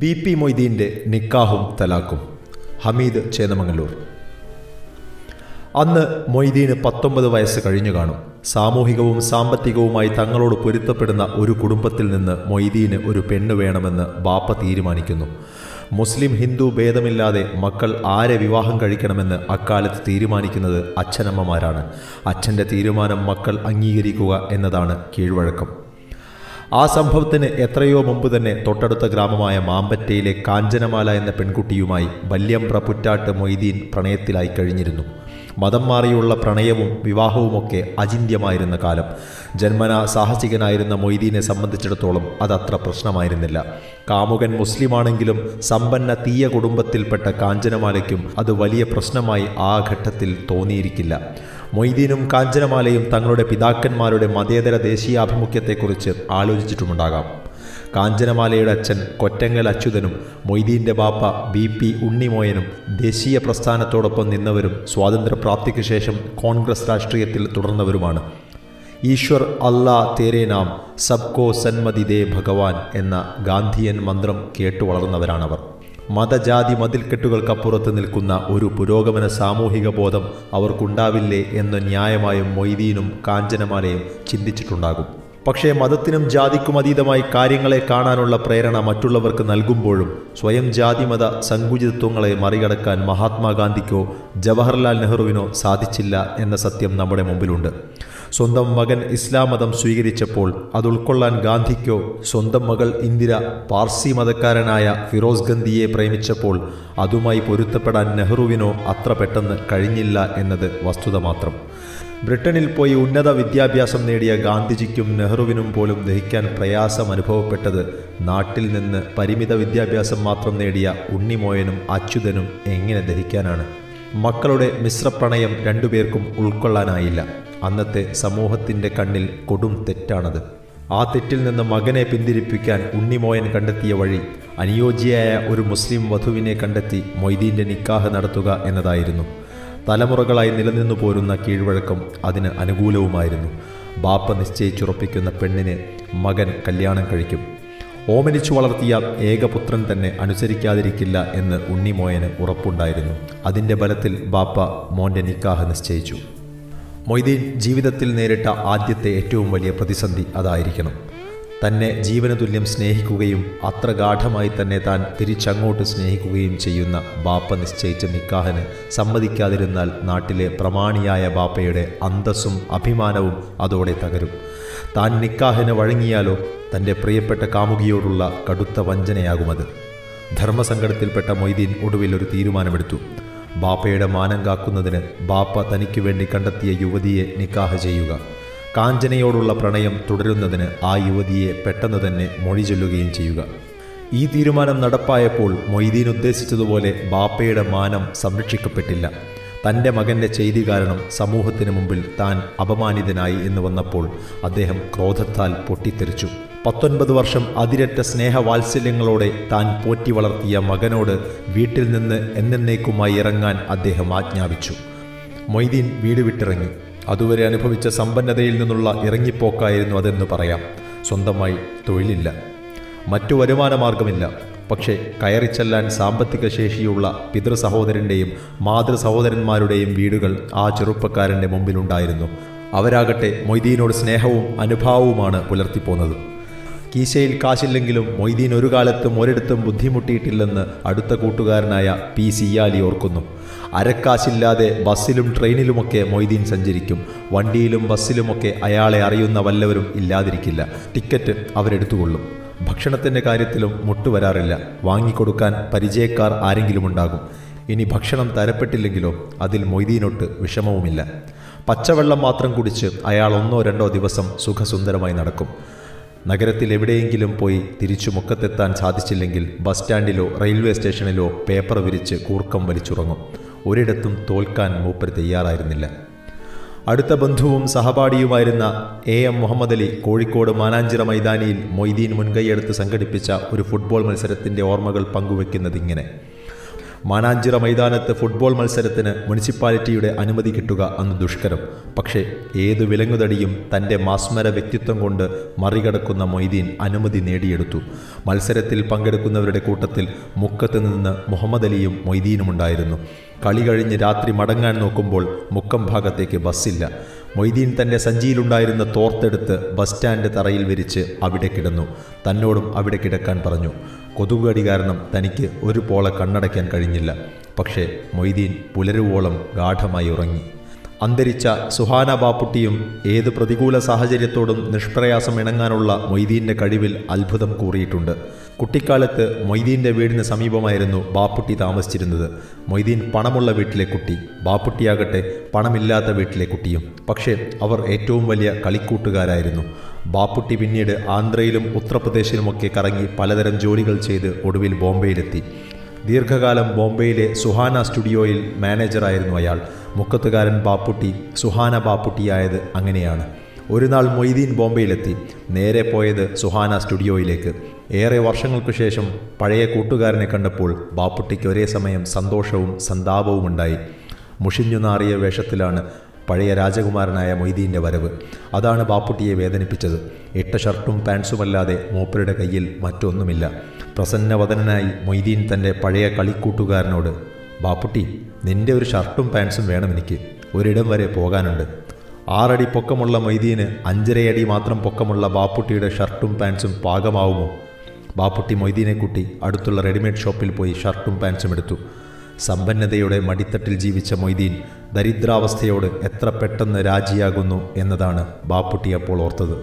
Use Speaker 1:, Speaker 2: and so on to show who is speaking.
Speaker 1: B P മൊയ്തീന്റെ നിക്കാഹും തലാക്കും ഹമീദ് ചേന്നമംഗല്ലൂർ അന്ന് മൊയ്തീന് പത്തൊമ്പത് വയസ്സ് കഴിഞ്ഞു കാണും. സാമൂഹികവും സാമ്പത്തികവുമായി തങ്ങളോട് പൊരുത്തപ്പെടുന്ന ഒരു കുടുംബത്തിൽ നിന്ന് മൊയ്തീന് ഒരു പെണ്ണ് വേണമെന്ന് ബാപ്പ തീരുമാനിക്കുന്നു. മുസ്ലിം ഹിന്ദു ഭേദമില്ലാതെ മക്കൾ ആരെ വിവാഹം കഴിക്കണമെന്ന് അക്കാലത്ത് തീരുമാനിക്കുന്നത് അച്ഛനമ്മമാരാണ്. അച്ഛന്റെ തീരുമാനം മക്കൾ അംഗീകരിക്കുക എന്നതാണ് കീഴ്വഴക്കം. ആ സംഭവത്തിന് എത്രയോ മുമ്പ് തന്നെ തൊട്ടടുത്ത ഗ്രാമമായ മാമ്പറ്റയിലെ കാഞ്ചനമാല എന്ന പെൺകുട്ടിയുമായി വല്യമ്പ്ര പുറ്റാട്ട് മൊയ്തീൻ പ്രണയത്തിലായി കഴിഞ്ഞിരുന്നു. മതം മാറിയുള്ള പ്രണയവും വിവാഹവുമൊക്കെ അചിന്യമായിരുന്ന കാലം. ജന്മന സാഹസികനായിരുന്ന മൊയ്തീനെ സംബന്ധിച്ചിടത്തോളം അതത്ര പ്രശ്നമായിരുന്നില്ല. കാമുകൻ മുസ്ലിമാണെങ്കിലും സമ്പന്ന തീയ കുടുംബത്തിൽപ്പെട്ട കാഞ്ചനമാലയ്ക്കും അത് വലിയ പ്രശ്നമായി ആ ഘട്ടത്തിൽ തോന്നിയിരിക്കില്ല. മൊയ്തീനും കാഞ്ചനമാലയും തങ്ങളുടെ പിതാക്കന്മാരുടെ മതേതര ദേശീയാഭിമുഖ്യത്തെക്കുറിച്ച് ആലോചിച്ചിട്ടുമുണ്ടാകാം. കാഞ്ചനമാലയുടെ അച്ഛൻ കൊറ്റങ്ങൽ അച്യുതനും മൊയ്തീന്റെ ബാപ്പ ബി പി ഉണ്ണിമോയനും ദേശീയ പ്രസ്ഥാനത്തോടൊപ്പം നിന്നവരും സ്വാതന്ത്ര്യപ്രാപ്തിക്ക് ശേഷം കോൺഗ്രസ് രാഷ്ട്രീയത്തിൽ തുടർന്നവരുമാണ്. ഈശ്വർ അല്ലാ തേരേ നാം സബ്കോ സന്മതി ദേ ഭഗവാൻ എന്ന ഗാന്ധിയൻ മന്ത്രം കേട്ടു വളർന്നവരാണവർ മതജാതി മതിൽക്കെട്ടുകൾക്കപ്പുറത്ത് നിൽക്കുന്ന ഒരു പുരോഗമന സാമൂഹിക ബോധം അവർക്കുണ്ടാവില്ലേ എന്ന് ന്യായമായും മൊയ്തീനും കാഞ്ചനമാലയും ചിന്തിച്ചിട്ടുണ്ടാകും. പക്ഷേ മതത്തിനും ജാതിക്കും അതീതമായി കാര്യങ്ങളെ കാണാനുള്ള പ്രേരണ മറ്റുള്ളവർക്ക് നൽകുമ്പോഴും സ്വയം ജാതിമത സങ്കുചിതത്വങ്ങളെ മറികടക്കാൻ മഹാത്മാഗാന്ധിക്കോ ജവഹർലാൽ നെഹ്റുവിനോ സാധിച്ചില്ല എന്ന സത്യം നമ്മുടെ മുമ്പിലുണ്ട്. സ്വന്തം മകൻ ഇസ്ലാം മതം സ്വീകരിച്ചപ്പോൾ അത് ഉൾക്കൊള്ളാൻ ഗാന്ധിക്കോ സ്വന്തം മകൾ ഇന്ദിര പാർസി മതക്കാരനായ ഫിറോസ് ഗന്ധിയെ പ്രേമിച്ചപ്പോൾ അതുമായി പൊരുത്തപ്പെടാൻ നെഹ്റുവിനോ അത്ര പെട്ടെന്ന് കഴിഞ്ഞില്ല എന്നത് വസ്തുത മാത്രം. ബ്രിട്ടനിൽ പോയി ഉന്നത വിദ്യാഭ്യാസം നേടിയ ഗാന്ധിജിക്കും നെഹ്റുവിനും പോലും ദഹിക്കാൻ പ്രയാസം അനുഭവപ്പെട്ടത് നാട്ടിൽ നിന്ന് പരിമിത വിദ്യാഭ്യാസം മാത്രം നേടിയ ഉണ്ണിമോയനും അച്യുതനും എങ്ങനെ ദഹിക്കാനാണ്? മക്കളുടെ മിശ്രപ്രണയം രണ്ടുപേർക്കും ഉൾക്കൊള്ളാനായില്ല. അന്നത്തെ സമൂഹത്തിന്റെ കണ്ണിൽ കൊടും തെറ്റാണത്. ആ തെറ്റിൽ നിന്ന് മകനെ പിന്തിരിപ്പിക്കാൻ ഉണ്ണിമോയൻ കണ്ടെത്തിയ വഴി അനുയോജ്യയായ ഒരു മുസ്ലിം വധുവിനെ കണ്ടെത്തി മൊയ്തീന്റെ നിക്കാഹ് നടത്തുക എന്നതായിരുന്നു. തലമുറകളായി നിലനിന്നു പോരുന്ന കീഴ്വഴക്കം അതിന് അനുകൂലവുമായിരുന്നു. ബാപ്പ നിശ്ചയിച്ചുറപ്പിക്കുന്ന പെണ്ണിനെ മകൻ കല്യാണം കഴിക്കും. ഓമനിച്ചു വളർത്തിയ ഏകപുത്രൻ തന്നെ അനുസരിക്കാതിരിക്കില്ല എന്ന് ഉണ്ണിമോയന് ഉറപ്പുണ്ടായിരുന്നു. അതിന്റെ ബലത്തിൽ ബാപ്പ മോന്റെ നിക്കാഹ് നിശ്ചയിച്ചു. മൊയ്തീൻ ജീവിതത്തിൽ നേരിട്ട ആദ്യത്തെ ഏറ്റവും വലിയ പ്രതിസന്ധി അതായിരിക്കണം. തന്നെ ജീവനതുല്യം സ്നേഹിക്കുകയും അത്ര ഗാഠമായി തന്നെ താൻ തിരിച്ചങ്ങോട്ട് സ്നേഹിക്കുകയും ചെയ്യുന്ന ബാപ്പ നിശ്ചയിച്ച നിക്കാഹിന് സമ്മതിക്കാതിരുന്നാൽ നാട്ടിലെ പ്രമാണിയായ ബാപ്പയുടെ അന്തസ്സും അഭിമാനവും അതോടെ തകരും. താൻ നിക്കാഹിന് വഴങ്ങിയാലോ തന്റെ പ്രിയപ്പെട്ട കാമുകിയോടുള്ള കടുത്ത വഞ്ചനയാകുമത്. ധർമ്മസങ്കടത്തിൽപ്പെട്ട മൊയ്തീൻ ഒടുവിൽ ഒരു തീരുമാനമെടുത്തു. ബാപ്പയുടെ മാനം കാക്കുന്നതിന് ബാപ്പ തനിക്ക് വേണ്ടി കണ്ടെത്തിയ യുവതിയെ നിക്കാഹ് ചെയ്യുക. കാഞ്ചനയോടുള്ള പ്രണയം തുടരുന്നതിന് ആ യുവതിയെ പെട്ടെന്ന് തന്നെ മൊഴി ചൊല്ലുകയും ചെയ്യുക. ഈ തീരുമാനം നടപ്പായപ്പോൾ മൊയ്തീൻ ഉദ്ദേശിച്ചതുപോലെ ബാപ്പയുടെ മാനം സംരക്ഷിക്കപ്പെട്ടില്ല. തന്റെ മകന്റെ ചെയ്തി കാരണം സമൂഹത്തിന് മുമ്പിൽ താൻ അപമാനിതനായി എന്ന് വന്നപ്പോൾ അദ്ദേഹം ക്രോധത്താൽ പൊട്ടിത്തെറിച്ചു. പത്തൊൻപത് വർഷം അതിരറ്റ സ്നേഹവാത്സല്യങ്ങളോടെ താൻ പോറ്റി വളർത്തിയ മകനോട് വീട്ടിൽ നിന്ന് എന്നേക്കുമായി ഇറങ്ങാൻ അദ്ദേഹം ആജ്ഞാപിച്ചു. മൊയ്തീൻ വീട് വിട്ടിറങ്ങി. അതുവരെ അനുഭവിച്ച സമ്പന്നതയിൽ നിന്നുള്ള ഇറങ്ങിപ്പോക്കായിരുന്നു അതെന്ന് പറയാം. സ്വന്തമായി തൊഴിലില്ല. മറ്റു വരുമാന മാർഗമില്ല പക്ഷേ കയറിച്ചെല്ലാൻ സാമ്പത്തിക ശേഷിയുള്ള പിതൃ സഹോദരന്റെയും മാതൃ സഹോദരന്മാരുടെയും വീടുകൾ ആ ചെറുപ്പക്കാരന്റെ മുമ്പിലുണ്ടായിരുന്നു. അവരാകട്ടെ മൊയ്തീനോട് സ്നേഹവും അനുഭാവവുമാണ് പുലർത്തിപ്പോന്നത്. കീശയിൽ കാശില്ലെങ്കിലും മൊയ്തീൻ ഒരു കാലത്തും ഒരിടത്തും ബുദ്ധിമുട്ടിയിട്ടില്ലെന്ന് അടുത്ത കൂട്ടുകാരനായ പി സിയാലി ഓർക്കുന്നു. അരക്കാശില്ലാതെ ബസ്സിലും ട്രെയിനിലുമൊക്കെ മൊയ്തീൻ സഞ്ചരിക്കും. വണ്ടിയിലും ബസ്സിലുമൊക്കെ അയാളെ അറിയുന്ന വല്ലവരും ഇല്ലാതിരിക്കില്ല. ടിക്കറ്റ് അവരെടുത്തുകൊള്ളും. ഭക്ഷണത്തിന്റെ കാര്യത്തിലും മുട്ടുവരാറില്ല വാങ്ങിക്കൊടുക്കാൻ പരിചയക്കാർ ആരെങ്കിലും ഉണ്ടാകും ഇനി ഭക്ഷണം തരപ്പെട്ടില്ലെങ്കിലോ അതിൽ മൊയ്തീനൊട്ട് വിഷമവുമില്ല. പച്ചവെള്ളം മാത്രം കുടിച്ച് അയാൾ ഒന്നോ രണ്ടോ ദിവസം സുഖസുന്ദരമായി നടക്കും. നഗരത്തിൽ എവിടെയെങ്കിലും പോയി തിരിച്ചു മുക്കത്തെത്താൻ സാധിച്ചില്ലെങ്കിൽ ബസ് സ്റ്റാൻഡിലോ റെയിൽവേ സ്റ്റേഷനിലോ പേപ്പർ വിരിച്ച് കൂർക്കം വലിച്ചുറങ്ങും. ഒരിടത്തും തോൽക്കാൻ മൂപ്പര് തയ്യാറായിരുന്നില്ല. അടുത്ത ബന്ധുവും സഹപാഠിയുമായിരുന്ന എ എം മുഹമ്മദ് അലി കോഴിക്കോട് മാനാഞ്ചിറ മൈതാനിയിൽ മൊയ്തീൻ മുൻകൈയെടുത്ത് സംഘടിപ്പിച്ച ഒരു ഫുട്ബോൾ മത്സരത്തിന്റെ ഓർമ്മകൾ പങ്കുവെക്കുന്നത് ഇങ്ങനെ. മാനാഞ്ചിറ മൈതാനത്ത് ഫുട്ബോൾ മത്സരത്തിന് മുനിസിപ്പാലിറ്റിയുടെ അനുമതി കിട്ടുക അന്ന് ദുഷ്കരം. പക്ഷേ ഏതു വിലങ്ങുതടിയും തന്റെ മാസ്മര വ്യക്തിത്വം കൊണ്ട് മറികടക്കുന്ന മൊയ്തീൻ അനുമതി നേടിയെടുത്തു. മത്സരത്തിൽ പങ്കെടുക്കുന്നവരുടെ കൂട്ടത്തിൽ മുക്കത്ത് നിന്ന് മുഹമ്മദ് അലിയും മൊയ്തീനുമുണ്ടായിരുന്നു. കളി കഴിഞ്ഞ് രാത്രി മടങ്ങാൻ നോക്കുമ്പോൾ മുക്കം ഭാഗത്തേക്ക് ബസ്സില്ല. മൊയ്തീൻ തന്റെ സഞ്ചിയിലുണ്ടായിരുന്ന തോർത്തെടുത്ത് ബസ് സ്റ്റാൻഡ് തറയിൽ വിരിച്ച് അവിടെ കിടന്നു. തന്നോടും അവിടെ കിടക്കാൻ പറഞ്ഞു. കൊതുകുകടി കാരണം തനിക്ക് ഒരു പോള കണ്ണടയ്ക്കാൻ കഴിഞ്ഞില്ല. പക്ഷേ മൊയ്തീൻ പുലരുവോളം ഗാഠമായി ഉറങ്ങി. അന്തരിച്ച സുഹാന ബാപ്പുട്ടിയും ഏത് പ്രതികൂല സാഹചര്യത്തോടും നിഷ്പ്രയാസം ഇണങ്ങാനുള്ള മൊയ്തീന്റെ കഴിവിൽ അത്ഭുതം കൂറിയിട്ടുണ്ട്. കുട്ടിക്കാലത്ത് മൊയ്തീന്റെ വീടിന് സമീപമായിരുന്നു ബാപ്പുട്ടി താമസിച്ചിരുന്നത്. മൊയ്തീൻ പണമുള്ള വീട്ടിലെ കുട്ടി ബാപ്പുട്ടിയാകട്ടെ പണമില്ലാത്ത വീട്ടിലെ കുട്ടിയും. പക്ഷേ അവർ ഏറ്റവും വലിയ കളിക്കൂട്ടുകാരായിരുന്നു. ബാപ്പുട്ടി പിന്നീട് ആന്ധ്രയിലും ഉത്തർപ്രദേശിലുമൊക്കെ കറങ്ങി പലതരം ജോലികൾ ചെയ്ത് ഒടുവിൽ ബോംബെയിലെത്തി. ദീർഘകാലം ബോംബെയിലെ സുഹാന സ്റ്റുഡിയോയിൽ മാനേജറായിരുന്നു അയാൾ. മുക്കത്തുകാരൻ ബാപ്പുട്ടി സുഹാന ബാപ്പുട്ടിയായത് അങ്ങനെയാണ്. ഒരു നാൾ മൊയ്തീൻ ബോംബെയിലെത്തി. നേരെ പോയത് സുഹാന സ്റ്റുഡിയോയിലേക്ക്. ഏറെ വർഷങ്ങൾക്കു ശേഷം പഴയ കൂട്ടുകാരനെ കണ്ടപ്പോൾ ബാപ്പുട്ടിക്ക് ഒരേ സമയം സന്തോഷവും സന്താപവും ഉണ്ടായി മുഷിഞ്ഞു നാറിയ വേഷത്തിലാണ് പഴയ രാജകുമാരനായ മൊയ്തീന്റെ വരവ്. അതാണ് ബാപ്പുട്ടിയെ വേദനിപ്പിച്ചത്. ഇട്ട ഷർട്ടും പാൻസുമല്ലാതെ മൂപ്പരുടെ കയ്യിൽ മറ്റൊന്നുമില്ല. പ്രസന്നവദനായി മൊയ്തീൻ തന്റെ പഴയ കളിക്കൂട്ടുകാരനോട് ബാപ്പുട്ടി നിന്റെ ഒരു ഷർട്ടും പാൻസും വേണം എനിക്ക്. ഒരിടം വരെ പോകാനുണ്ട്. ആറടി പൊക്കമുള്ള മൊയ്തീന് അഞ്ചരയടി മാത്രം പൊക്കമുള്ള ബാപ്പുട്ടിയുടെ ഷർട്ടും പാൻസും പാകമാവുമോ? ബാപ്പുട്ടി മൊയ്തീനെ കുട്ടി അടുത്തുള്ള റെഡിമെയ്ഡ് ഷോപ്പിൽ പോയി ഷർട്ടും പാൻസും എടുത്തു. സമ്പന്നതയുടെ മടിത്തട്ടിൽ ജീവിച്ച മൊയ്തീൻ ദരിദ്രാവസ്ഥയോട് എത്ര പെട്ടെന്ന് രാജിയാകുന്നു എന്നതാണ് ബാപ്പുട്ടി അപ്പോൾ ഓർത്തത്.